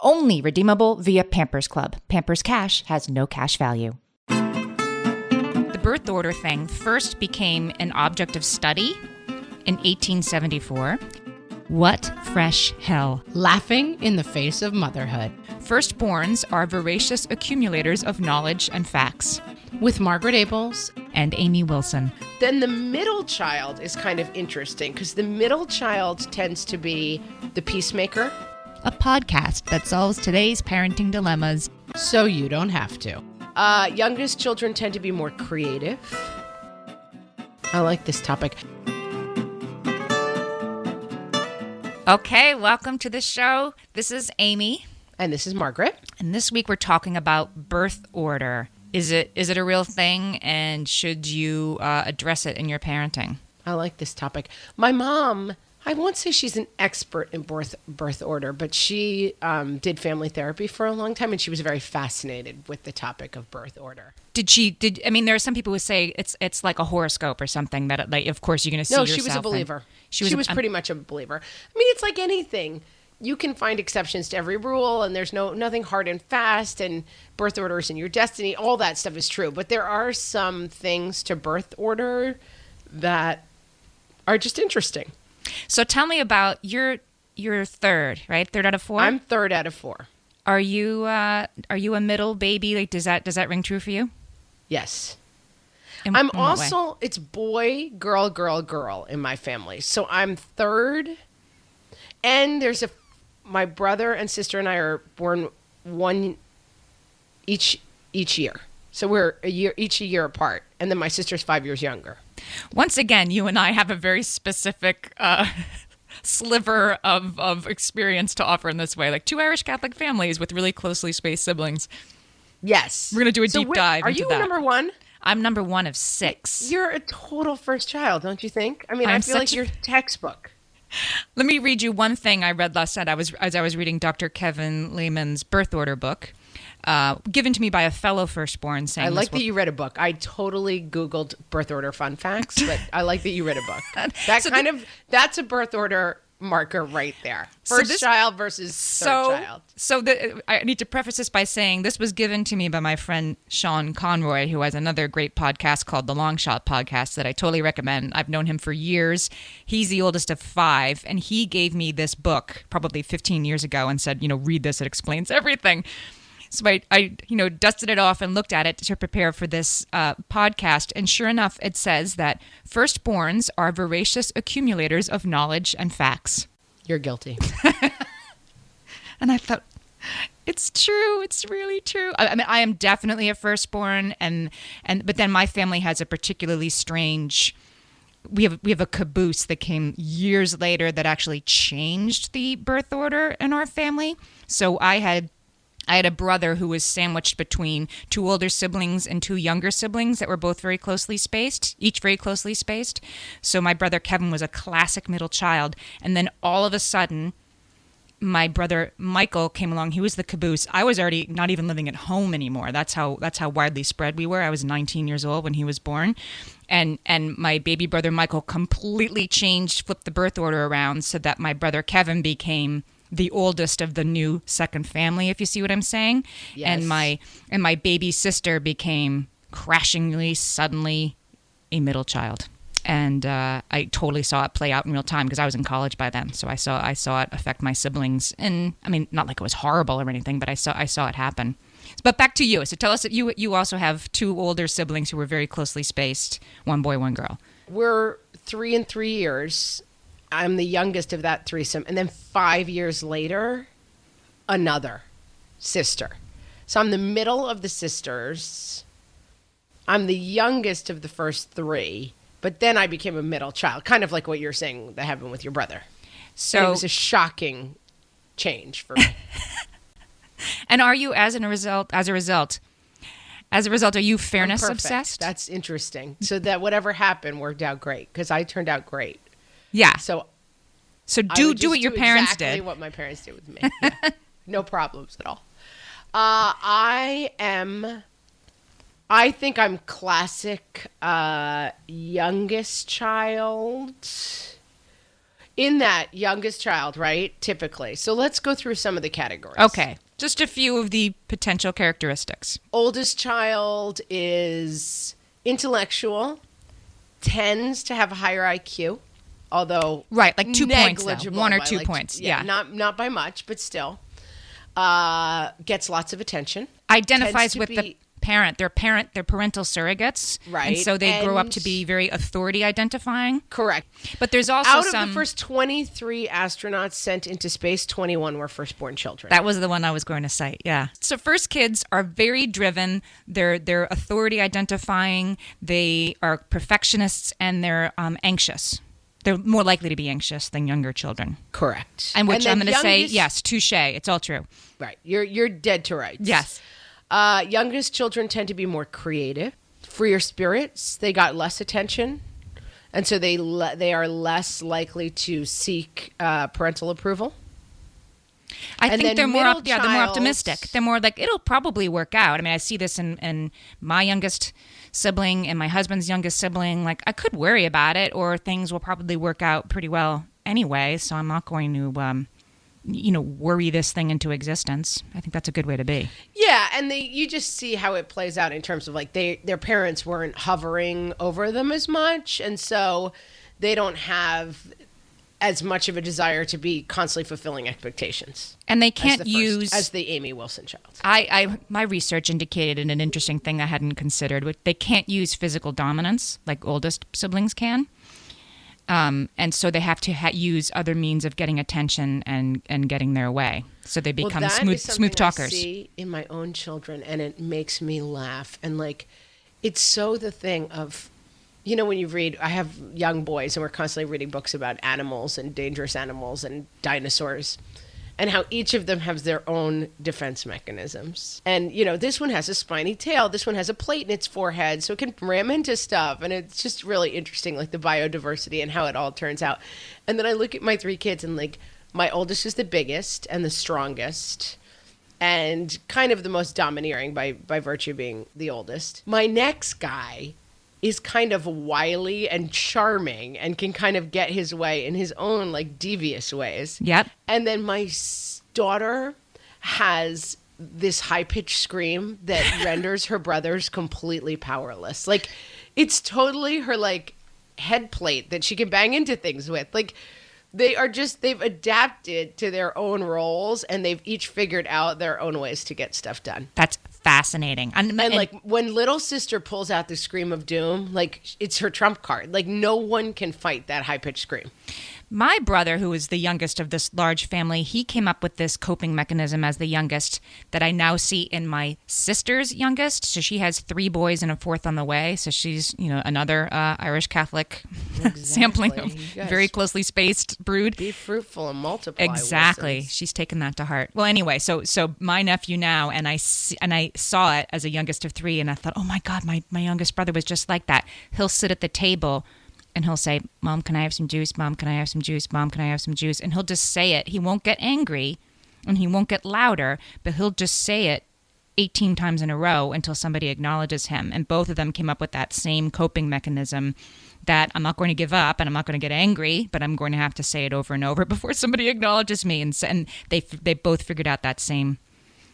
Only redeemable via Pampers Club. Pampers Cash has no cash value. The birth order thing first became an object of study in 1874. What fresh hell? Laughing in the face of motherhood. Firstborns are voracious accumulators of knowledge and facts. With Margaret Ables And Amy Wilson. Then the middle child is kind of interesting because the middle child tends to be the peacemaker. A podcast that solves today's parenting dilemmas. so you don't have to. Uh, youngest children tend to be more creative. I like this topic. Okay, welcome to the show. This is Amy, And this is Margaret. and this week we're talking about birth order. Is it is it a real thing, and should you uh, address it in your parenting? I like this topic. My mom, I won't say she's an expert in birth birth order, but she um, did family therapy for a long time, and she was very fascinated with the topic of birth order. Did she? Did I mean? There are some people who say it's it's like a horoscope or something that, like, of course, you're going to see. No, she was a yourself in. believer. She was. a- pretty much a believer. I mean, it's like anything. You can find exceptions to every rule, and there's no nothing hard and fast. And birth orders and your destiny, all that stuff is true. But there are some things to birth order that are just interesting. So tell me about your your third, right? Third out of 4 I'm third out of four. are you uh, are you a middle baby? Like, does that does that ring true for you? Yes. In- I'm in also it's boy, girl, girl, girl in my family. So I'm third. And there's a my brother and sister and I are born one each each year. So we're a year each a year apart. And then my sister's 5 years younger. Once again, you and I have a very specific uh, sliver of, of experience to offer in this way. Like two Irish Catholic families with really closely spaced siblings. Yes. We're gonna do a So deep dive Are you that. number 1? I'm number one of six. You're a total first child, don't you think? I mean, i I'm feel like you're textbook. Let me read you one thing I read last night. I was as I was reading Dr. Kevin Leman's birth order book, uh, given to me by a fellow firstborn. Saying I like will- that you read a book. I totally Googled birth order fun facts, but I like that you read a book. That So kind of that's a birth order marker right there. So First this- child versus so third child. so the, I need to preface this by saying this was given to me by my friend Sean Conroy, who has another great podcast called the Long Shot Podcast that I totally recommend. I've known him for years. He's the oldest of five, and he gave me this book probably 15 years ago and said, you know, read this; it explains everything. So I, I, you know, dusted it off and looked at it to prepare for this uh, podcast. And sure enough, it says that firstborns are voracious accumulators of knowledge and facts. You're guilty. And I thought, it's true. It's really true. I, I mean, I am definitely a firstborn, and and but then my family has a particularly strange. We have we have a caboose that came years later that actually changed the birth order in our family. So I had. I had a brother who was sandwiched between two older siblings and two younger siblings that were both very closely spaced, each very closely spaced. So my brother Kevin was a classic middle child. And then all of a sudden, my brother Michael came along. He was the caboose. I was already not even living at home anymore. That's how that's how widely spread we were. I was 19 years old when he was born, and and my baby brother Michael completely changed, flipped the birth order around so that my brother Kevin became the oldest of the new second family. If you see what I'm saying, Yes. and my and my baby sister became crashingly suddenly a middle child. and uh, I totally saw it play out in real time because I was in college by then. So I saw I saw it affect my siblings, and I mean, not like it was horrible or anything, but I saw I saw it happen. But back to you. So tell us that you you also have two older siblings who were very closely spaced, one boy, one girl. We're three and three years. I'm the youngest of that threesome, and then five years later, another sister. So I'm the middle of the sisters. I'm the youngest of the first three, but then I became a middle child, kind of like what you're saying that happened with your brother. So and it was a shocking change for me. and are you, as a result, as a result, as a result, are you fairness obsessed? That's interesting. So that whatever happened worked out great because I turned out great. Yeah. So, so do do what your do parents exactly did. What my parents did with me. Yeah. no problems at all. Uh, I am. I think I'm classic uh, youngest child. In that youngest child, right? Typically. So let's go through some of the categories. Okay. Just a few of the potential characteristics. Oldest child is intellectual, tends to have a higher IQ, although right, like two points, though. one or two like, points. Yeah, yeah, not not by much, but still, uh, gets lots of attention. Identifies with be, the parent. They're parent. They're parental surrogates, right? And so they and grow up to be very authority identifying. Correct. But there's also out some, of the first 23 astronauts sent into space, 21 were firstborn children. That was the one I was going to cite. Yeah. So first kids are very driven. They're they're authority identifying. They are perfectionists and they're um, anxious they're more likely to be anxious than younger children. Correct. And which and I'm going to say, yes, touche. It's all true. Right. You're you're dead to rights. Yes. Uh, youngest children tend to be more creative, freer spirits. They got less attention, and so they le- they are less likely to seek uh, parental approval. I and think they're more op- yeah, they're more optimistic. They're more like it'll probably work out. I mean, I see this in, in my youngest sibling and my husband's youngest sibling. Like I could worry about it, or things will probably work out pretty well anyway. So I'm not going to um, you know worry this thing into existence i think that's a good way to be yeah and they you just see how it plays out in terms of like they their parents weren't hovering over them as much and so they don't have as much of a desire to be constantly fulfilling expectations and they can't as the use first, as the amy wilson child I, I my research indicated an interesting thing i hadn't considered Which they can't use physical dominance like oldest siblings can um, and so they have to ha- use other means of getting attention and, and getting their way. So they become well, smooth smooth talkers. I see in my own children, and it makes me laugh. And like, it's so the thing of, you know, when you read, I have young boys, and we're constantly reading books about animals and dangerous animals and dinosaurs and how each of them has their own defense mechanisms. And, you know, this one has a spiny tail, this one has a plate in its forehead, so it can ram into stuff. And it's just really interesting, like the biodiversity and how it all turns out. And then I look at my three kids, and like, my oldest is the biggest and the strongest. And kind of the most domineering by, by virtue of being the oldest. My next guy is kind of wily and charming and can kind of get his way in his own like devious ways. Yep. And then my daughter has this high pitched scream that renders her brothers completely powerless. Like it's totally her like head plate that she can bang into things with. Like they are just they've adapted to their own roles and they've each figured out their own ways to get stuff done. That's fascinating. And, and, and, like when little sister pulls out the scream of doom, like it's her trump card. Like no one can fight that high pitched scream. My brother, who is the youngest of this large family, he came up with this coping mechanism as the youngest that I now see in my sister's youngest. So she has three boys and a fourth on the way. So she's, you know, another uh, Irish Catholic exactly. sampling of very closely spaced brood. Be fruitful and multiply. Exactly. Wilsons. She's taken that to heart. Well, anyway, so so my nephew now, and I see, and I saw it as a youngest of three, and I thought, oh my god, my my youngest brother was just like that. He'll sit at the table and he'll say, Mom, can I have some juice? Mom, can I have some juice? Mom, can I have some juice? And he'll just say it. He won't get angry and he won't get louder, but he'll just say it 18 times in a row until somebody acknowledges him. And both of them came up with that same coping mechanism that I'm not going to give up and I'm not going to get angry, but I'm going to have to say it over and over before somebody acknowledges me. And, and they, they both figured out that same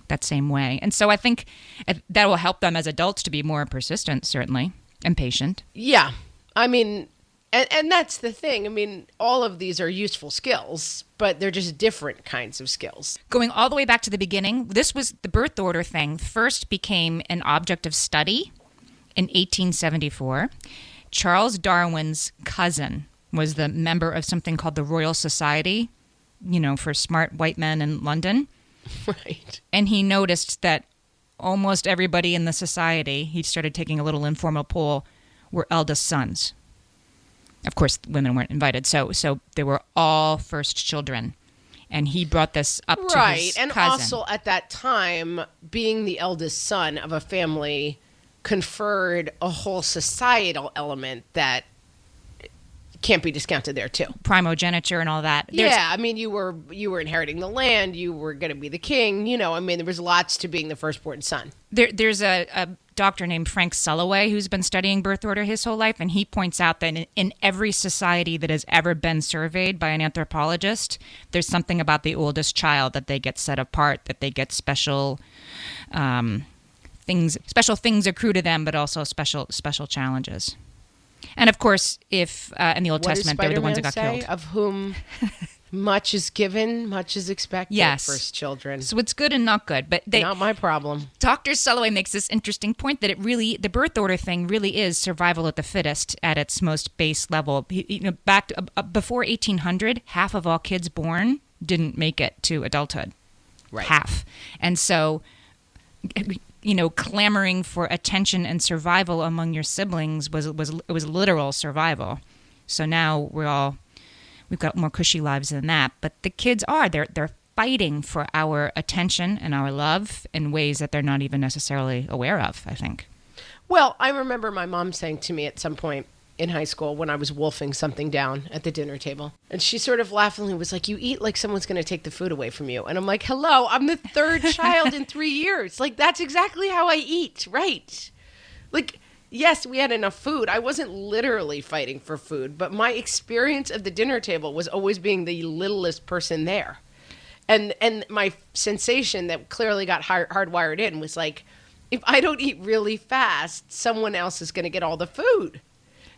that same way. And so I think uh, that will help them as adults to be more persistent, certainly, and patient. Yeah. I mean, And and that's the thing. I mean, all of these are useful skills, but they're just different kinds of skills. Going all the way back to the beginning, this was the birth order thing first became an object of study in 1874. Charles Darwin's cousin was the member of something called the Royal Society, you know, for smart white men in London. Right. And he noticed that almost everybody in the society, he started taking a little informal poll, were eldest sons. Of course, women weren't invited, so so they were all first children, and he brought this up to Right. his And cousin. also at that time, being the eldest son of a family conferred a whole societal element that can't be discounted there too. primogeniture and all that. There's- yeah, I mean, you were you were inheriting the land, you were going to be the king. You know, I mean, there was lots to being the firstborn son. there, there's a, a doctor named Frank Sulloway who's been studying birth order his whole life, and he points out that in, in every society that has ever been surveyed by an anthropologist, there's something about the oldest child that they get set apart, that they get special um, things, special things accrue to them, but also special special challenges. And of course, if uh, in the Old What Testament they were the ones that got say? killed. Of whom much is given, much is expected. Yes. first children. So it's good and not good, but they Not my problem. Dr. Sulloway makes this interesting point that it really, the birth order thing really is survival of the fittest at its most base level. You know, back to, uh, before 1800, half of all kids born didn't make it to adulthood. Right. Half. And so, you know, clamoring for attention and survival among your siblings was was it was literal survival. So now we're all we've got more cushy lives than that. But the kids are they're they're fighting for our attention and our love in ways that they're not even necessarily aware of. I think. Well, I remember my mom saying to me at some point in high school when I was wolfing something down at the dinner table. And she sort of laughingly was like, You eat like someone's going to take the food away from you. And I'm like, Hello, I'm the third child in three years. Like, that's exactly how I eat, right? Like, yes, we had enough food. I wasn't literally fighting for food, but my experience of the dinner table was always being the littlest person there. And and my sensation that clearly got hard, hardwired in was like, if I don't eat really fast, someone else is going to get all the food.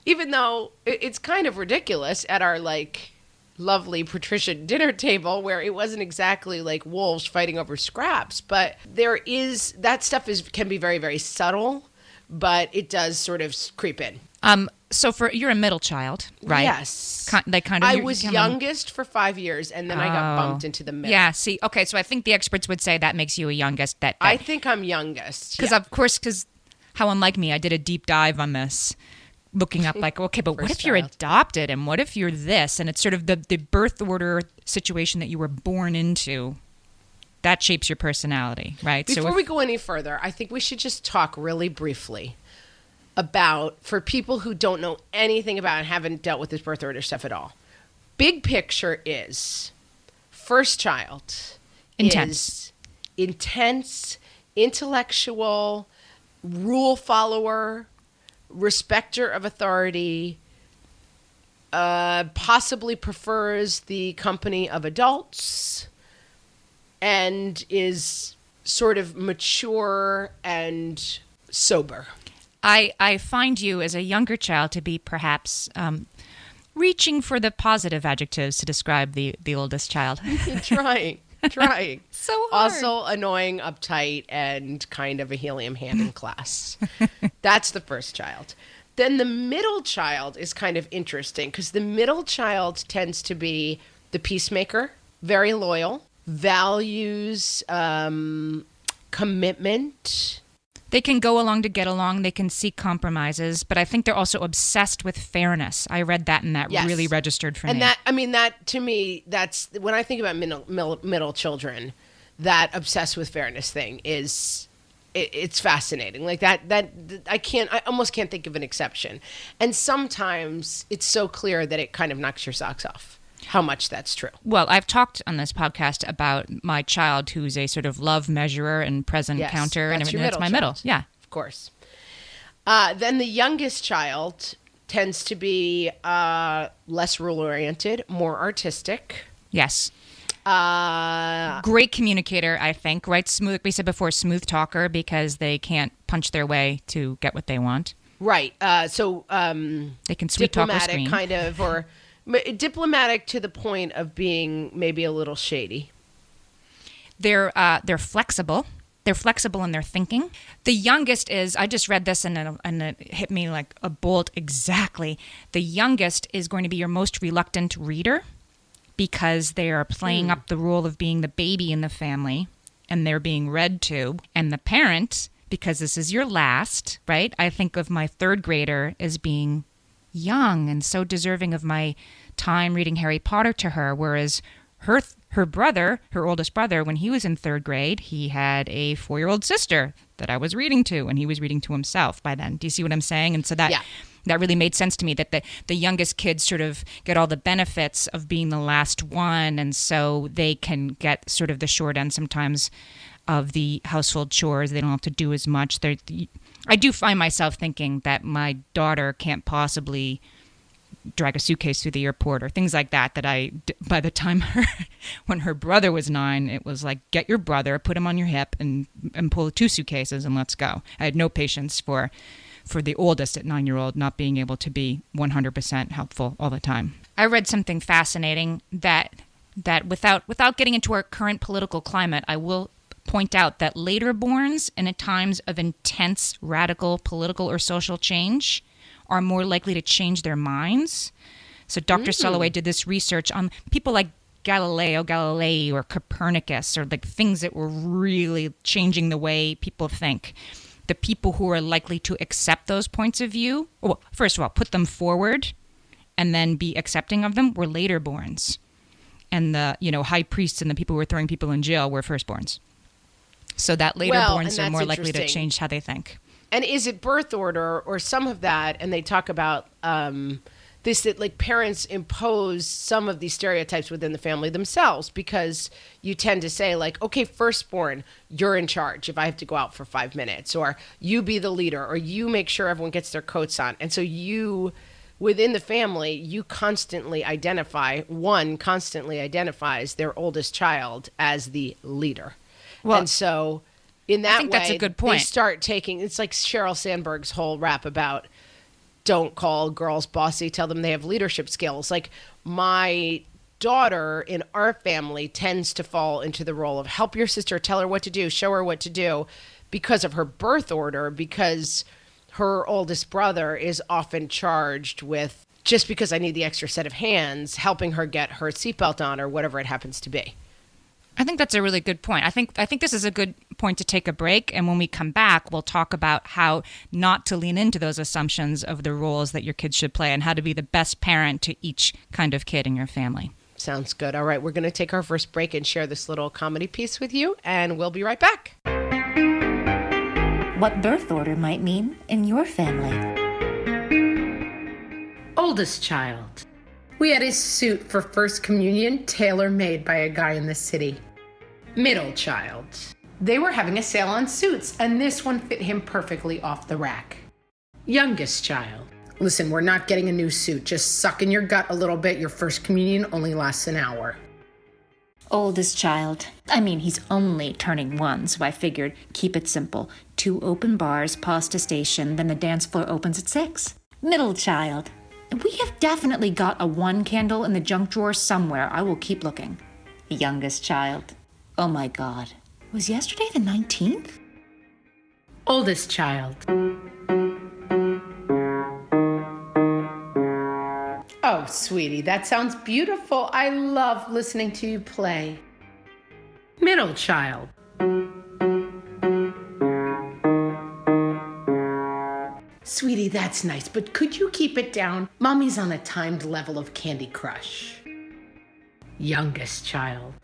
Even though it's kind of ridiculous at our like lovely patrician dinner table where it wasn't exactly like wolves fighting over scraps, but there is that stuff is can be very very subtle, but it does sort of creep in. Um. So for you're a middle child, right? Yes. Ki- they kind of. I was youngest for five years, and then I got Oh. bumped into the middle. Yeah. See. Okay. So I think the experts would say that makes you a youngest. That, that I think I'm youngest. because yeah. of course because how unlike me i did a deep dive on this looking up like okay but what First if you're adopted and what if you're this and it's sort of the, the birth order situation that you were born into that shapes your personality right Before if- we go any further, I think we should just talk really briefly about for people who don't know anything about and haven't dealt with this birth order stuff at all. Big picture is first child Intense. is intense, intellectual, rule follower, respecter of authority, uh, possibly prefers the company of adults and is sort of mature and sober. I, I find you as a younger child to be perhaps um, reaching for the positive adjectives to describe the, the oldest child trying, trying. so hard. Also annoying, uptight, and kind of a helium hand in class. That's the first child. Then the middle child is kind of interesting because the middle child tends to be the peacemaker, very loyal, values um, commitment. They can go along to get along. They can seek compromises, but I think they're also obsessed with fairness. I read that, and that Yes. really registered for and me. And that i mean that to me that's when i think about middle middle, middle children that obsessed with fairness thing is it, it's fascinating like that that i can't i almost can't think of an exception and sometimes it's so clear that it kind of knocks your socks off how much that's true well, I've talked on this podcast about my child who's a sort of love measurer and present Yes, counter, and everything. That's my middle middle. Yeah. of course uh, then the youngest child tends to be uh, less rule oriented more artistic Yes. uh, Great communicator, I think. Right. Smooth. We said before, smooth talker because they can't punch their way to get what they want. Right. Uh, so um, They can sweet talk or scream. kind of, or diplomatic to the point of being maybe a little shady. They're uh, they're flexible. They're flexible in their thinking. The youngest is I just read this and it, and it hit me like a bolt exactly. The youngest is going to be your most reluctant reader because they are playing up the role of being the baby in the family and they're being read to and the parent because this is your last, right? I think of my third grader as being young and so deserving of my time reading Harry Potter to her whereas her her brother, her oldest brother, when he was in 3rd grade, he had a 4-year-old sister that I was reading to and he was reading to himself by then. Do you see what I'm saying? And so that Yeah. that really made sense to me that the, the youngest kids sort of get all the benefits of being the last one and so they can get sort of the short end sometimes of the household chores they don't have to do as much They're, i do find myself thinking that my daughter can't possibly drag a suitcase through the airport or things like that that I by the time her when her brother was nine it was like get your brother put him on your hip and and pull two suitcases and let's go. I had no patience for for the oldest at nine year old not being able to be 100% helpful all the time. I read something fascinating that that without without getting into our current political climate i will point out that later borns in a times of intense radical political or social change are more likely to change their minds so dr mm. Sulloway did this research on people like Galileo Galilei or Copernicus or like things that were really changing the way people think. The people who are likely to accept those points of view, well, first of all, put them forward and then be accepting of them were later borns. And the, you know, high priests and the people who were throwing people in jail were firstborns. So that later Well, borns are more likely to change how they think. And is it birth order or some of that? And they talk about um, this that like parents impose some of these stereotypes within the family themselves because you tend to say like, okay, firstborn, you're in charge if I have to go out for five minutes, or you be the leader, or you make sure everyone gets their coats on, and so you. Within the family, you constantly identify, one constantly identifies their oldest child as the leader. Well, and so in that I think way, that's a good they point. start taking it's like Sheryl Sandberg's whole rap about don't call girls bossy, tell them they have leadership skills. Like my daughter in our family tends to fall into the role of help your sister, tell her what to do, show her what to do because of her birth order because her oldest brother is often charged with just because I need the extra set of hands, helping her get her seatbelt on or whatever it happens to be. I think that's a really good point. I think I think this is a good point to take a break and when we come back we'll talk about how not to lean into those assumptions of the roles that your kids should play and how to be the best parent to each kind of kid in your family. Sounds good. All right, we're going to take our first break and share this little comedy piece with you, and we'll be right back. What birth order might mean in your family. Oldest child. We had his suit for First Communion tailor made by a guy in the city. Middle child. They were having a sale on suits, and this one fit him perfectly off the rack. Youngest child. Listen, we're not getting a new suit. Just suck in your gut a little bit. Your First Communion only lasts an hour. Oldest child. I mean, he's only turning one, so I figured keep it simple. Two open bars, pasta station, then the dance floor opens at six. Middle child. We have definitely got a one candle in the junk drawer somewhere. I will keep looking. The Youngest child. Oh my god. Was yesterday the 19th? Oldest child. Oh, sweetie, that sounds beautiful. I love listening to you play. Middle child. Sweetie, that's nice, but could you keep it down? Mommy's on a timed level of Candy Crush. Youngest child.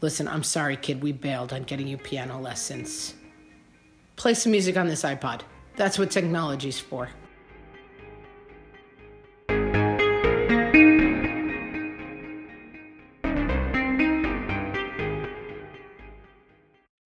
Listen, I'm sorry, kid, we bailed on getting you piano lessons. Play some music on this iPod. That's what technology's for.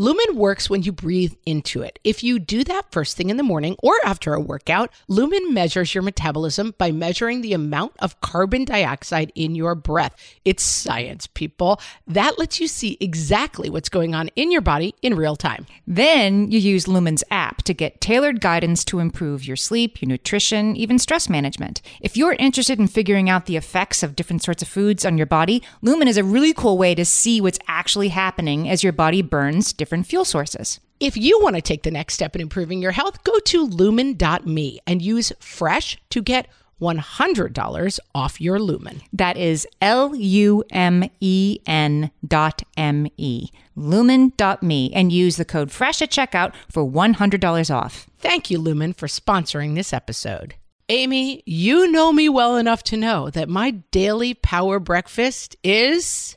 Lumen works when you breathe into it. If you do that first thing in the morning or after a workout, Lumen measures your metabolism by measuring the amount of carbon dioxide in your breath. It's science, people. That lets you see exactly what's going on in your body in real time. Then you use Lumen's app to get tailored guidance to improve your sleep, your nutrition, even stress management. If you're interested in figuring out the effects of different sorts of foods on your body, Lumen is a really cool way to see what's actually happening as your body burns different fuel sources. If you want to take the next step in improving your health, go to lumen.me and use fresh to get $100 off your lumen. That is L U M E N dot M E. Lumen.me and use the code FRESH at checkout for $100 off. Thank you, Lumen, for sponsoring this episode. Amy, you know me well enough to know that my daily power breakfast is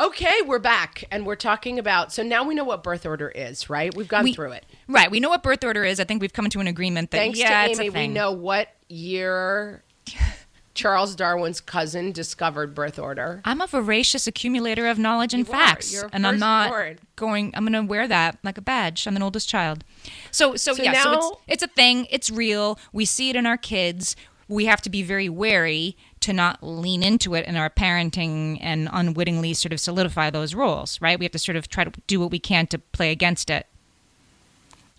Okay, we're back and we're talking about. So now we know what birth order is, right? We've gone We- through it. Right. We know what birth order is. I think we've come to an agreement that Thanks yeah, to it's a Amy, we know what year Charles Darwin's cousin discovered birth order. I'm a voracious accumulator of knowledge and You facts, and I'm not going. I'm going to wear that like a badge. I'm an oldest child. So, so, So yeah, so now- it's it's a thing. It's real. We see it in our kids. We have to be very wary to not lean into it in our parenting and unwittingly sort of solidify those roles. Right? We have to sort of try to do what we can to play against it,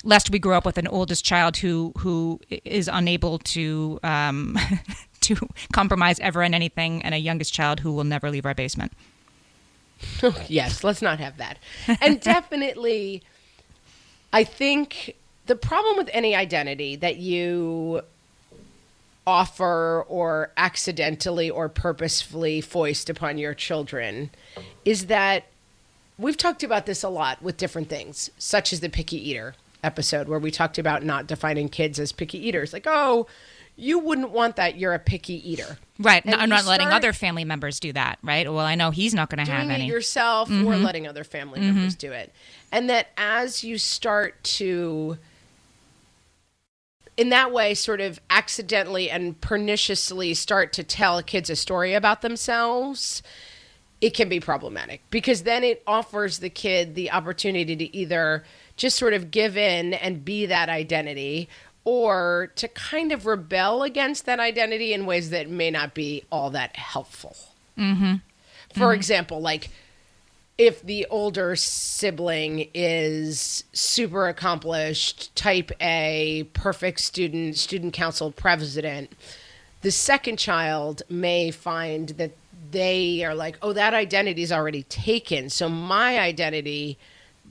lest we grow up with an oldest child who who is unable to. Um, To compromise ever in anything, and a youngest child who will never leave our basement. yes, let's not have that. And definitely, I think the problem with any identity that you offer or accidentally or purposefully foist upon your children is that we've talked about this a lot with different things, such as the picky eater episode, where we talked about not defining kids as picky eaters. Like, oh, you wouldn't want that. You're a picky eater. Right. And I'm not letting other family members do that, right? Well, I know he's not going to have any. Mm-hmm. yourself or letting other family members do it. And that as you start to, in that way, sort of accidentally and perniciously start to tell kids a story about themselves, it can be problematic because then it offers the kid the opportunity to either just sort of give in and be that identity or to kind of rebel against that identity in ways that may not be all that helpful. Mm-hmm. For example, like if the older sibling is super accomplished, type A, perfect student, student council president, the second child may find that they are like, oh, that identity is already taken. So my identity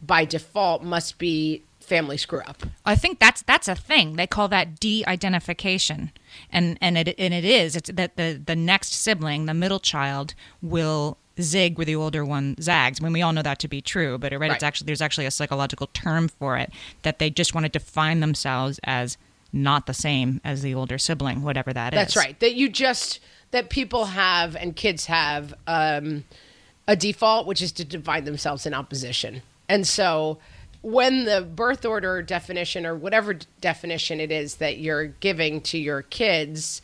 by default must be family screw up. I think that's that's a thing. They call that de-identification, and and it and it is. It's that the the next sibling, the middle child, will zig where the older one zags. I mean, we all know that to be true, but right, Right. it's actually there's actually a psychological term for it that they just want to define themselves as not the same as the older sibling, whatever that is. That's right. That you just that people have and kids have um, a default, which is to divide themselves in opposition. And so, when the birth order definition or whatever definition it is that you're giving to your kids,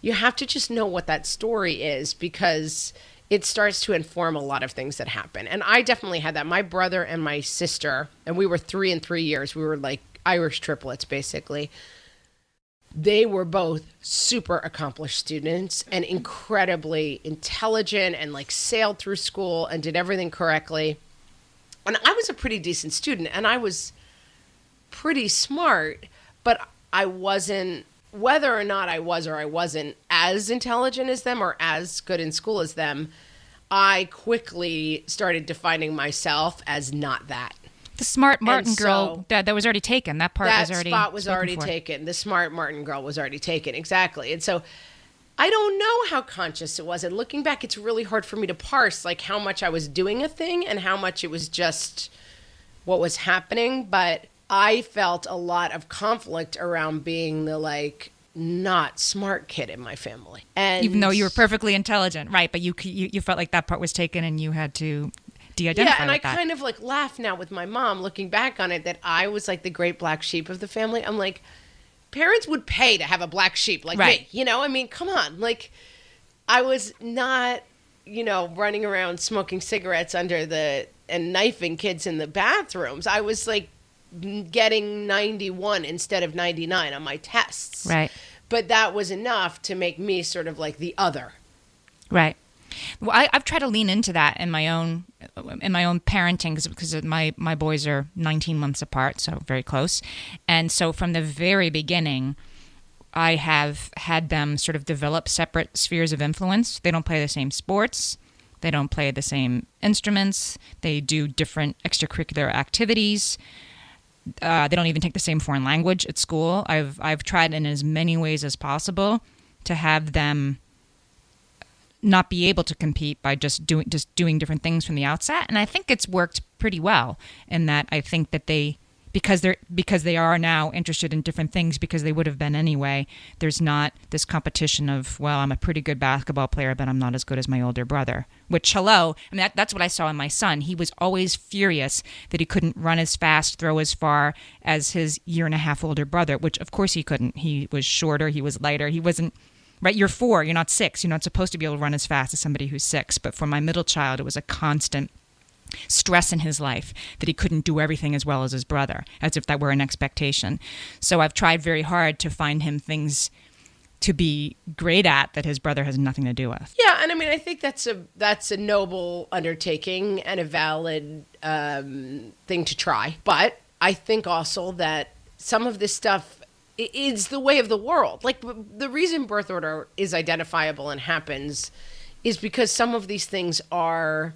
you have to just know what that story is because it starts to inform a lot of things that happen. And I definitely had that. My brother and my sister, and we were three and three years. We were like Irish triplets, basically they were both super accomplished students and incredibly intelligent and like sailed through school and did everything correctly. And I was a pretty decent student and I was pretty smart, but I wasn't whether or not I was or I wasn't as intelligent as them or as good in school as them, I quickly started defining myself as not that. The smart Martin so- girl that, that was already taken. That part that was already spot was already for. taken. The smart Martin girl was already taken. Exactly. And so I don't know how conscious it was. And looking back, it's really hard for me to parse like how much I was doing a thing and how much it was just what was happening. But I felt a lot of conflict around being the like not smart kid in my family. And Even though you were perfectly intelligent, right? But you you, you felt like that part was taken, and you had to de-identify yeah, and I that. kind of like laugh now with my mom looking back on it that I was like the great black sheep of the family. I'm like, parents would pay to have a black sheep like Right. me. You know, I mean, come on. Like, I was not, you know, running around smoking cigarettes under the and knifing kids in the bathrooms. I was like getting 91 instead of 99 on my tests. Right. But that was enough to make me sort of like the other. Right. Well, I, I've tried to lean into that in my own uh, in my own parenting because my my boys are 19 months apart, so very close, and so from the very beginning, I have had them sort of develop separate spheres of influence. They don't play the same sports. They don't play the same instruments. They do different extracurricular activities. Uh, they don't even take the same foreign language at school. I've I've tried in as many ways as possible to have them not be able to compete by just doing just doing different things from the outset and i think it's worked pretty well in that i think that they because they're because they are now interested in different things because they would have been anyway. There's not this competition of well i'm a pretty good basketball player but i'm not as good as my older brother which hello i mean that, that's what i saw in my son. He was always furious that he couldn't run as fast throw as far as his year and a half older brother which of course he couldn't. He was shorter he was lighter he wasn't right? You're four you're not six. You're not supposed to be able to run as fast as somebody who's six. But for my middle child it was a constant stress in his life that he couldn't do everything as well as his brother as if that were an expectation so i've tried very hard to find him things to be great at that his brother has nothing to do with Yeah, and I mean, I think that's a that's a noble undertaking and a valid um, thing to try. But I think also that some of this stuff is the way of the world. Like the reason birth order is identifiable and happens is because some of these things are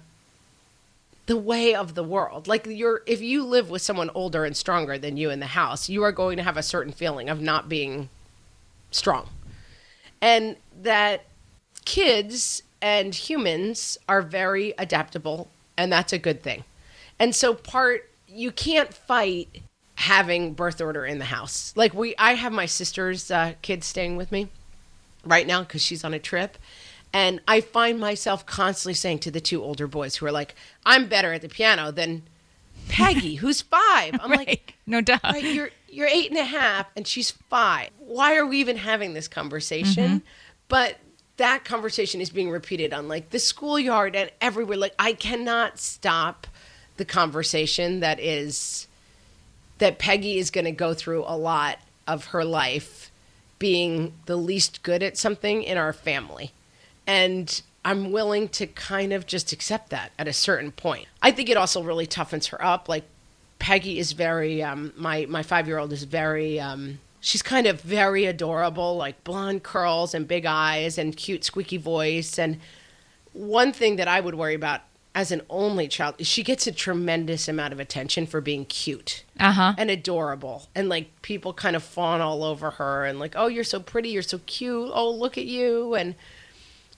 the way of the world. Like you're if you live with someone older and stronger than you in the house, you are going to have a certain feeling of not being strong. And that kids and humans are very adaptable and that's a good thing. And so part you can't fight having birth order in the house. Like we I have my sister's uh, kids staying with me right now cuz she's on a trip. And I find myself constantly saying to the two older boys who are like, I'm better at the piano than Peggy, who's five. I'm like, no doubt right, you're you're eight and a half and she's five. Why are we even having this conversation? Mm-hmm. But that conversation is being repeated on like the schoolyard and everywhere. Like I cannot stop the conversation that is that Peggy is going to go through a lot of her life being the least good at something in our family. And I'm willing to kind of just accept that at a certain point. I think it also really toughens her up. Like Peggy is very um my my 5-year-old is very um she's kind of very adorable, like blonde curls and big eyes and cute squeaky voice and one thing that I would worry about as an only child is she gets a tremendous amount of attention for being cute Uh-huh. and adorable and like people kind of fawn all over her and like oh you're so pretty you're so cute oh look at you and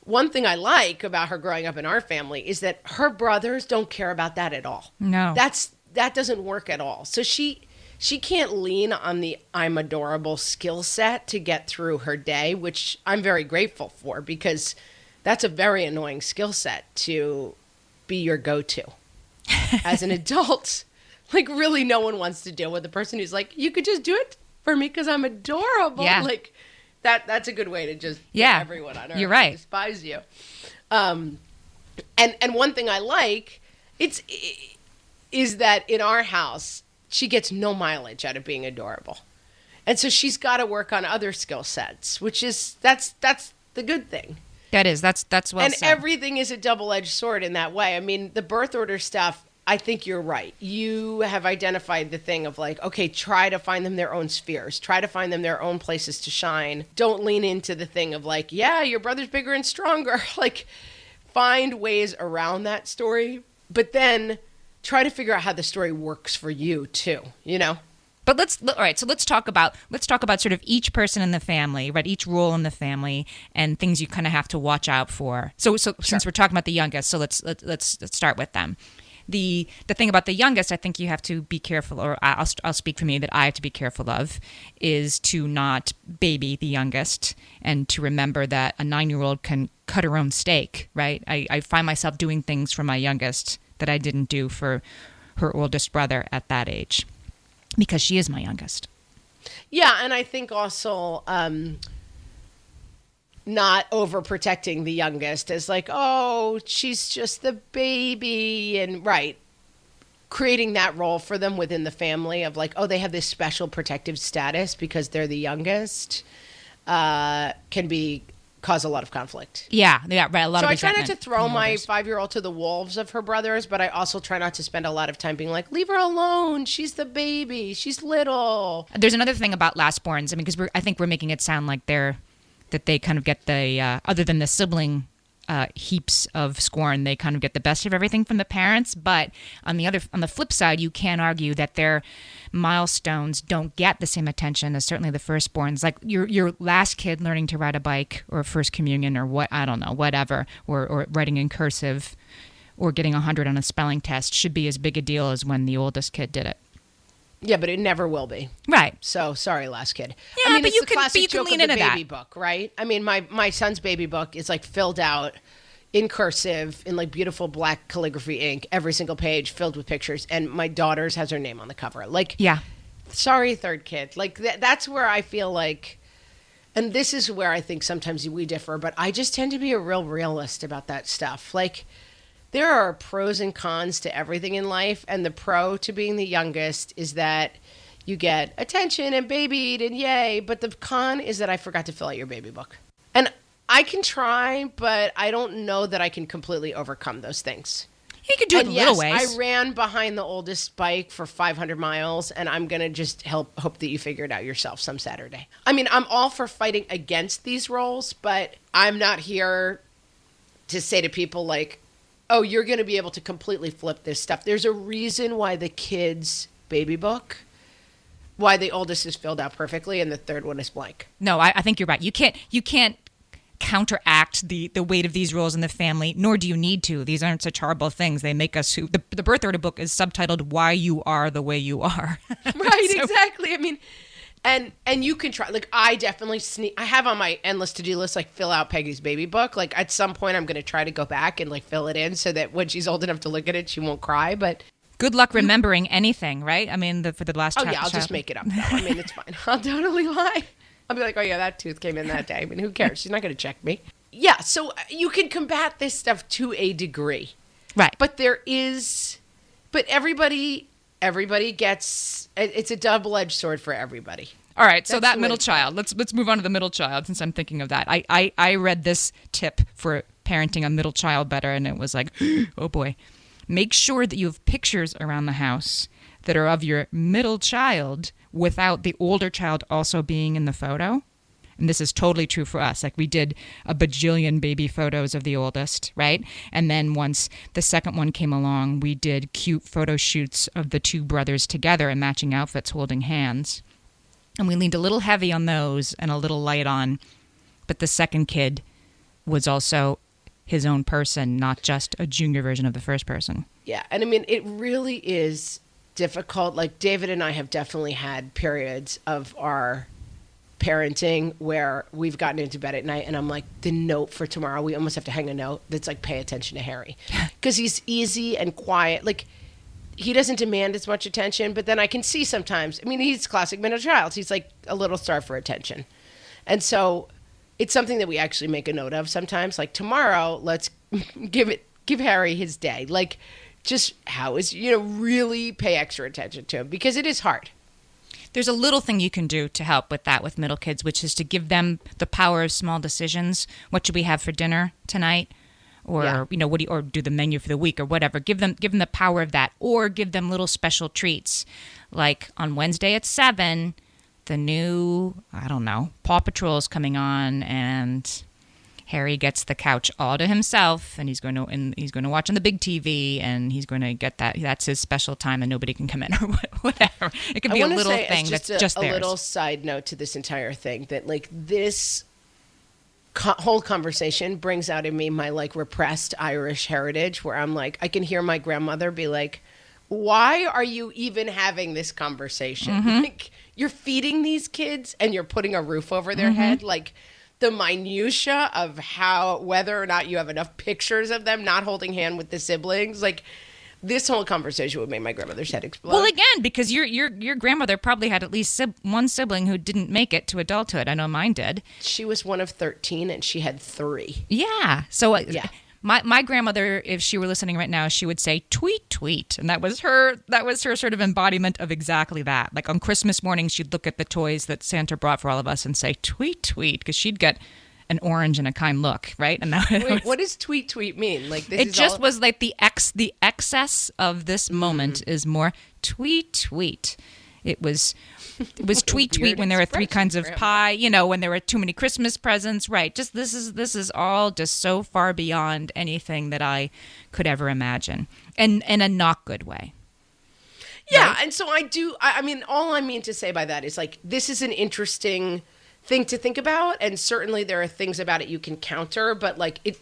one thing i like about her growing up in our family is that her brothers don't care about that at all No. that's that doesn't work at all so she she can't lean on the i'm adorable skill set to get through her day which i'm very grateful for because that's a very annoying skill set to be your go-to as an adult. Like, really, no one wants to deal with the person who's like, you could just do it for me because I'm adorable. Yeah. Like, that that's a good way to just Yeah. everyone on earth You're right. despise you. Um, and and one thing I like it's is that in our house she gets no mileage out of being adorable, and so she's got to work on other skill sets, which is that's that's the good thing That is. That's that's well and said. everything is a double-edged sword in that way. I mean, the birth order stuff. I think you're right. You have identified the thing of like, okay, try to find them their own spheres. Try to find them their own places to shine. Don't lean into the thing of like, yeah, your brother's bigger and stronger. like, find ways around that story, but then try to figure out how the story works for you too. You know? But let's all right. So let's talk about let's talk about sort of each person in the family, right? Each role in the family and things you kind of have to watch out for. So so since we're talking about the youngest, so let's let's let's, let's start with them. The the thing about the youngest, I think you have to be careful, or I'll I'll speak for me that I have to be careful of, is to not baby the youngest and to remember that a nine year old can cut her own steak, right? I, I find myself doing things for my youngest that I didn't do for her oldest brother at that age because she is my youngest. Yeah, and I think also um, not overprotecting the youngest as like, oh, she's just the baby, and right, creating that role for them within the family of like, oh, they have this special protective status because they're the youngest, uh, can be cause a lot of conflict. Yeah, yeah, right. A lot So I try not to throw my five year old to the wolves of her brothers, but I also try not to spend a lot of time being like, leave her alone. She's the baby. She's little. There's another thing about lastborns. I mean, because we're I think we're making it sound like they're that they kind of get the uh, other than the sibling uh, heaps of scorn, they kind of get the best of everything from the parents. But on the other on the flip side, you can argue that their milestones don't get the same attention as certainly the firstborns. Like your your last kid learning to ride a bike or first communion or what I don't know, whatever, or or writing in cursive. Or getting 100 on a spelling test should be as big a deal as when the oldest kid did it. Yeah, but it never will be. Right. So sorry, last kid. Yeah, I mean, but it's you the can- but classic you can lean into that. baby book, right? I mean, my my son's baby book is like filled out in cursive in like beautiful black calligraphy ink, every single page filled with pictures, and my daughter's has her name on the cover. Like, Yeah. sorry, third kid. Like that, that's where I feel like, and this is where I think sometimes we differ. But I just tend to be a real realist about that stuff. Like. There are pros and cons to everything in life, and the pro to being the youngest is that you get attention and babied and yay. But the con is that I forgot to fill out your baby book. And I can try, but I don't know that I can completely overcome those things. You could do it and in yes, little ways. I ran behind the oldest bike for 500 miles, and I'm gonna just help hope that you figure it out yourself some Saturday. I mean, I'm all for fighting against these roles, but I'm not here to say to people like, "Oh, you're gonna be able to completely flip this stuff." There's a reason why the kids' baby book, why the oldest is filled out perfectly and the third one is blank. no, I, I think you're right. You can't you can't counteract the the weight of these rules in the family, nor do you need to. These aren't such horrible things. They make us who the, the birth order book is subtitled "Why You Are the Way You Are." right So- exactly i mean and and you can try like i definitely sneak i have on my endless to-do list like fill out peggy's baby book like at some point i'm going to try to go back and like fill it in so that when she's old enough to look at it she won't cry but Good luck remembering anything, right? I mean, the, for the last. oh yeah i'll just make it up though. i mean it's fine i'll totally lie i'll be like oh yeah that tooth came in that day i mean who cares she's not going to check me yeah, so uh, you can combat this stuff to a degree. Right. But there is but everybody everybody gets it's a double-edged sword for everybody. All right, so that middle to put it. child. Let's let's move on to the middle child since I'm thinking of that. I, I I read this tip for parenting a middle child better, and it was like, oh boy, make sure that you have pictures around the house that are of your middle child without the older child also being in the photo. And this is totally true for us. Like we did a bajillion baby photos of the oldest, right? And then once the second one came along, we did cute photo shoots of the two brothers together in matching outfits holding hands and we leaned a little heavy on those and a little light on but the second kid was also his own person not just a junior version of the first person Yeah, and I mean it really is difficult. Like David and I have definitely had periods of our parenting where we've gotten into bed at night and I'm like the note for tomorrow we almost have to hang a note that's like pay attention to Harry. Because he's easy and quiet like he doesn't demand as much attention but then I can see sometimes I mean he's classic middle child he's like a little star for attention. And so it's something that we actually make a note of sometimes like tomorrow let's give it give Harry his day. Like just how is you know really pay extra attention to him because it is hard there's a little thing you can do to help with that with middle kids which is to give them the power of small decisions. What should we have for dinner tonight? Or Yeah. you know what do you, or do the menu for the week or whatever. Give them give them the power of that or give them little special treats. Like on wednesday at 7 the new i don't know paw patrol is coming on and harry gets the couch all to himself and he's going to and he's going to watch on the big tv and he's going to get that that's his special time and nobody can come in or whatever it could be a little thing just that's a, just a theirs little side note to this entire thing that like this co- whole conversation brings out in me my like repressed Irish heritage where I'm like I can hear my grandmother be like why are you even having this conversation Mm-hmm. like you're feeding these kids and you're putting a roof over their Mm-hmm. head like the minutia of how whether or not you have enough pictures of them not holding hand with the siblings like this whole conversation would make my grandmother's head explode Well, again, because your your your grandmother probably had at least sib- one sibling who didn't make it to adulthood. I know mine did. She was one of 13 and she had three. Yeah. So uh, Yeah. My, my grandmother, if she were listening right now, she would say tweet tweet, and that was her that was her sort of embodiment of exactly that. Like on Christmas morning, she'd look at the toys that Santa brought for all of us and say tweet tweet because she'd get an orange and a kind look, right? And that Wait, what does tweet tweet mean? Like this it just all- was like the ex the excess of this moment Mm-hmm. is more tweet tweet it was it was tweet tweet when there were three kinds of pie you know when there were too many christmas presents right just this is this is all just so far beyond anything that i could ever imagine and in a not good way. Yeah, and so I do I, I mean all I mean to say by that is like this is an interesting thing to think about and certainly there are things about it you can counter, but like it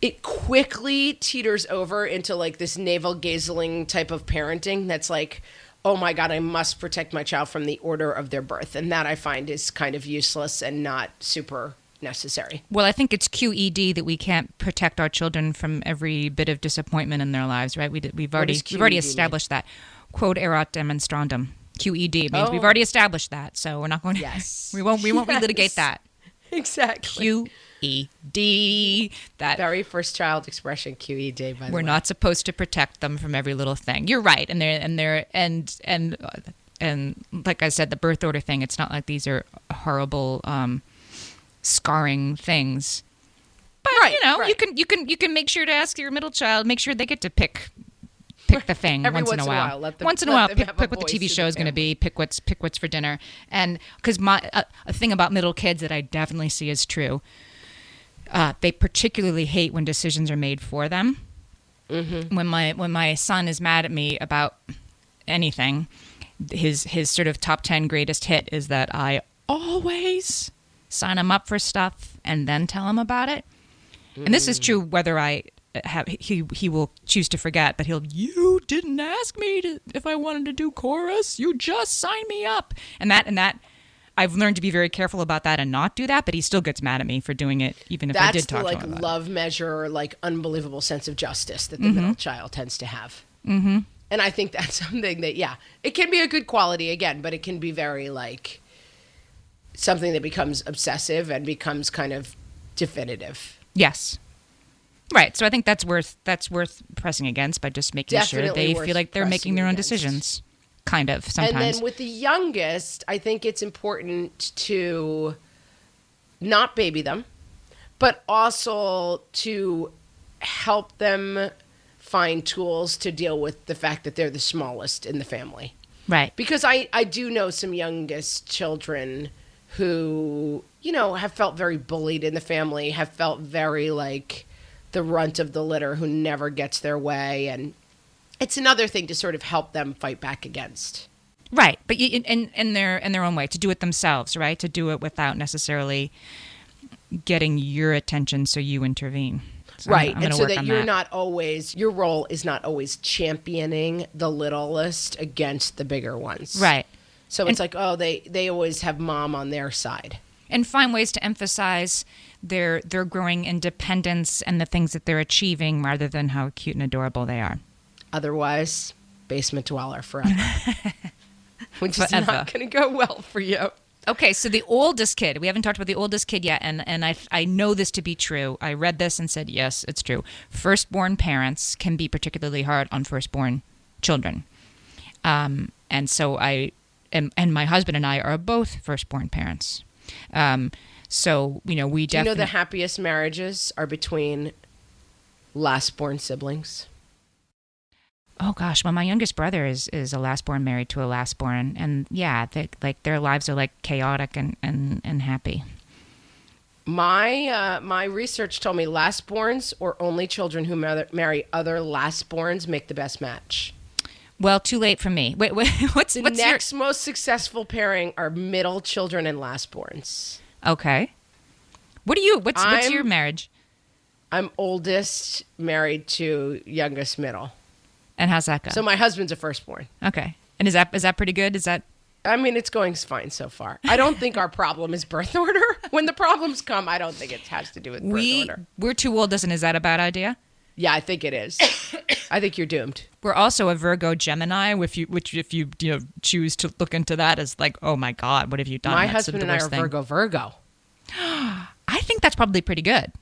it quickly teeters over into like this navel gazing type of parenting that's like oh my god i must protect my child from the order of their birth and that i find is kind of useless and not super necessary well i think it's qed that we can't protect our children from every bit of disappointment in their lives right we, we've already we've already QED mean? established that quod erat demonstrandum qed means we've Oh. already established that so we're not going to Yes. we won't we won't Yes. relitigate that exactly Q E D. That very first child expression qed by the we're way not supposed to protect them from every little thing. You're right, and they're and they're and and and like I said, the birth order thing. It's not like these are horrible, um, scarring things. But Right, you know, you can you can you can make sure to ask your middle child. Make sure they get to pick pick the thing Every once, in a while. let them- once in a while, them pick, a what the TV show is going to be. Pick what's pick what's for dinner. And because my uh, a thing about middle kids that I definitely see is true. Uh, they particularly hate when decisions are made for them. Mm-hmm. When my when my son is mad at me about anything, his his sort of top ten greatest hit is that I always sign him up for stuff and then tell him about it. And this is true whether I have he he will choose to forget, but he'll you didn't ask me to, if I wanted to do chorus. You just signed me up, and that and that. I've learned to be very careful about that and not do that, but he still gets mad at me for doing it, even if I that's did the talk like to him about it. love measure like unbelievable sense of justice that the Mm-hmm. middle child tends to have mm-hmm. and i think that's something that yeah it can be a good quality again but it can be very like something that becomes obsessive and becomes kind of definitive. Yes. Right. So I think that's worth that's worth pressing against by just making sure Definitely they feel like they're making their own against. decisions. Kind of sometimes. And then with the youngest, I think it's important to not baby them, but also to help them find tools to deal with the fact that they're the smallest in the family. right. Because I, I do know some youngest children who, you know, have felt very bullied in the family, have felt very like the runt of the litter who never gets their way. And it's another thing to sort of help them fight back against. Right, but you, in, in their in their own way to do it themselves, right? To do it without necessarily getting your attention, so you intervene. So I'm- right I'm and so that you're not always your role is not always championing the littlest against the bigger ones right, so it's like oh they they always have mom on their side and find ways to emphasize their their growing independence and the things that they're achieving, rather than how cute and adorable they are. Otherwise basement dweller forever which is Forever. not going to go well for you Okay, so the oldest kid, we haven't talked about the oldest kid yet, and, and I, I know this to be true. I read this and said, yes, it's true. Firstborn parents can be particularly hard on firstborn children. Um, and so I, and, and my husband and I are both firstborn parents. Um, so, you know, we do you know the happiest marriages are between last born siblings Oh gosh, well, my youngest brother is is a lastborn married to a lastborn, and yeah, they, like their lives are like chaotic and and and happy. my uh, my research told me lastborns or only children who mar- marry other lastborns make the best match Well, too late for me. Wait, wait what's The what's next most successful pairing are middle children and lastborns. your okay? What are you? What's what's I'm- your marriage? I'm oldest, married to youngest, middle. And how's that go? So my husband's a firstborn. okay, and is that is that pretty good? Is that I mean, it's going fine so far. I don't think our problem is birth order. When the problems come, I don't think it has to do with birth we order. we're too old? Doesn't is that a bad idea? Yeah, I think it is. I think you're doomed. We're also a Virgo Gemini. If you which if you you know choose to look into that as like, oh my God, what have you done? my That's husband and I are thing. Virgo Virgo. I think that's probably pretty good.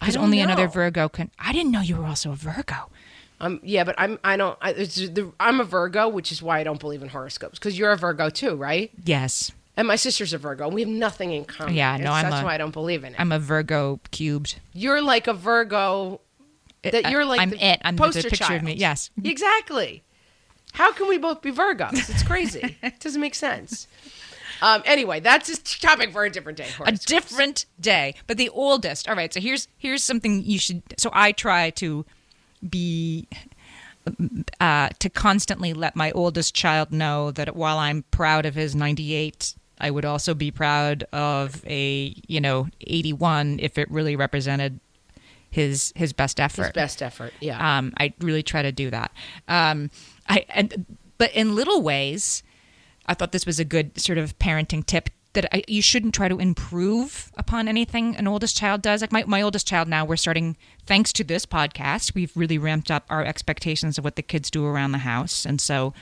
I Because only another. Virgo can. I didn't know you were also a Virgo. Um, yeah, but I'm I don't I, it's the, I'm a Virgo, which is why I don't believe in horoscopes. Because you're a Virgo too, right? Yes, And my sister's a Virgo. We have nothing in common. Yeah, no, I'm that's a- why I don't believe in it. I'm a Virgo cubed. you're like a Virgo. That I- you're like I'm the it. I'm the poster picture of child. me. Yes. exactly. How can we both be Virgos? It's crazy. it doesn't make sense. Um, anyway, that's a topic for a different day. a different day but the oldest all right so here's here's something you should so i try to be uh, to constantly let my oldest child know that while i'm proud of his 98 i would also be proud of a you know 81 if it really represented his his best effort His best effort. Yeah. um, I really try to do that. Um, I and but in little ways, I thought this was a good sort of parenting tip that I, you shouldn't try to improve upon anything an oldest child does. Like my, my oldest child now, we're starting thanks to this podcast. We've really ramped up our expectations of what the kids do around the house, and so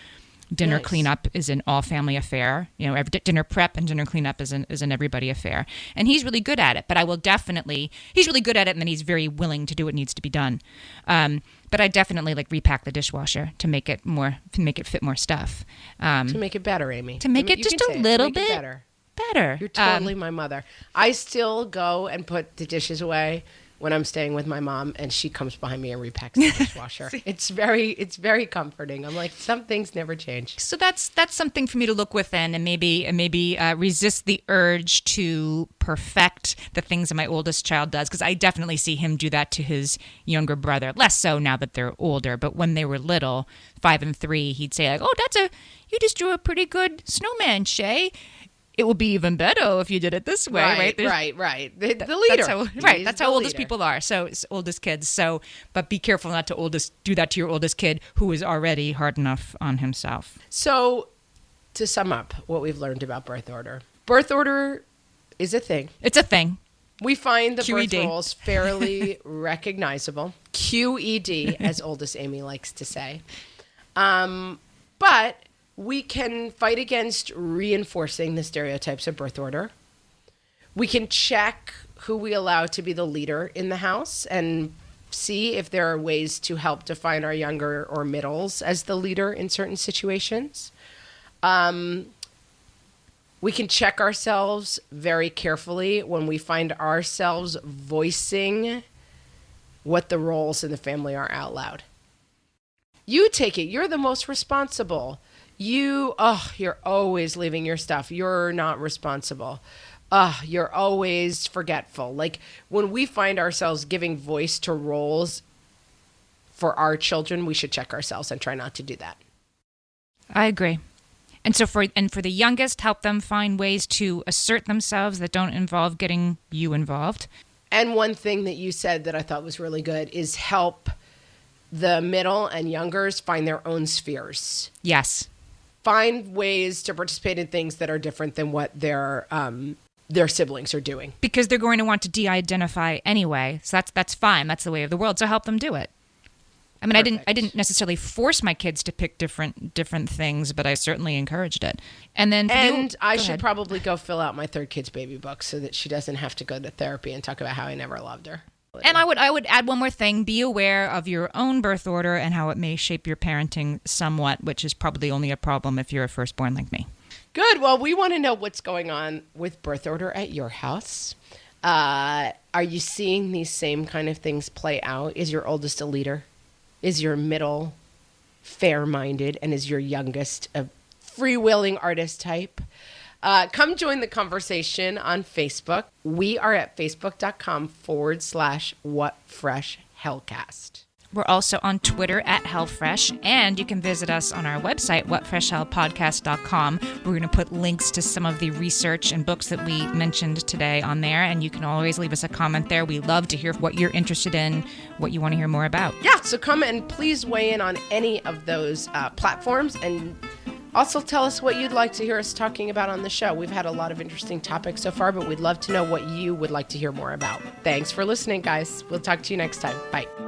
dinner Nice. cleanup is an all family affair. You know, every, dinner prep and dinner cleanup is an is an everybody affair, and he's really good at it. But I will definitely he's really good at it, and then he's very willing to do what needs to be done. Um, but I definitely like repack the dishwasher to make it more to make it fit more stuff. Um, to make it better, Amy. to make I mean, it just a little bit better. Better. You're Um, totally my mother. I still go and put the dishes away when I'm staying with my mom, and she comes behind me and repacks the dishwasher. it's very, it's very comforting. I'm like, some things never change. so that's that's something for me to look within and maybe and maybe uh, resist the urge to perfect the things that my oldest child does because I definitely see him do that to his younger brother. Less so now that they're older, but when they were little, five and three, he'd say like, "Oh, that's a you just drew a pretty good snowman, Shay." It would be even better if you did it this way, right? right, right, right. The, the leader, That's how, right. That's how oldest leader. people are. So it's oldest kids. So, but be careful not to oldest do that to your oldest kid who is already hard enough on himself. So, to sum up what we've learned about birth order, birth order is a thing. It's a thing. We find the QED. birth roles fairly recognizable. QED, as oldest Amy likes to say. Um, but we can fight against reinforcing the stereotypes of birth order. We can check who we allow to be the leader in the house and see if there are ways to help define our younger or middles as the leader in certain situations. Um, we can check ourselves very carefully when we find ourselves voicing what the roles in the family are out loud. You take it. You're the most responsible. You, oh, you're always leaving your stuff. You're not responsible. Ah, you're always forgetful. Like when we find ourselves giving voice to roles for our children, we should check ourselves and try not to do that. I agree. And so for and for the youngest, help them find ways to assert themselves that don't involve getting you involved. And one thing that you said that I thought was really good is help the middle and youngers find their own spheres. Yes. Find ways to participate in things that are different than what their um, their siblings are doing. Because they're going to want to de-identify anyway. So that's that's fine. That's the way of the world. So help them do it. I mean, I didn't I didn't necessarily force my kids to pick different different things, but I certainly encouraged it. And then And the- I should ahead. probably go fill out my third kid's baby book so that she doesn't have to go to therapy and talk about how I never loved her. And I would I would add one more thing: be aware of your own birth order and how it may shape your parenting somewhat, which is probably only a problem if you're a firstborn like me. Good. Well, we want to know what's going on with birth order at your house. Uh, are you seeing these same kind of things play out? Is your oldest a leader? Is your middle fair minded? And is your youngest a freewheeling artist type? Uh, come join the conversation on Facebook. We are at facebook.com forward slash what fresh hellcast. We're also on Twitter at HellFresh, and you can visit us on our website, whatfreshhellpodcast.com. We're going to put links to some of the research and books that we mentioned today on there, and you can always leave us a comment there. We love to hear what you're interested in, what you want to hear more about. yeah, so come and please weigh in on any of those uh, platforms and also tell us what you'd like to hear us talking about on the show. We've had a lot of interesting topics so far, but we'd love to know what you would like to hear more about. Thanks for listening, guys. We'll talk to you next time. Bye.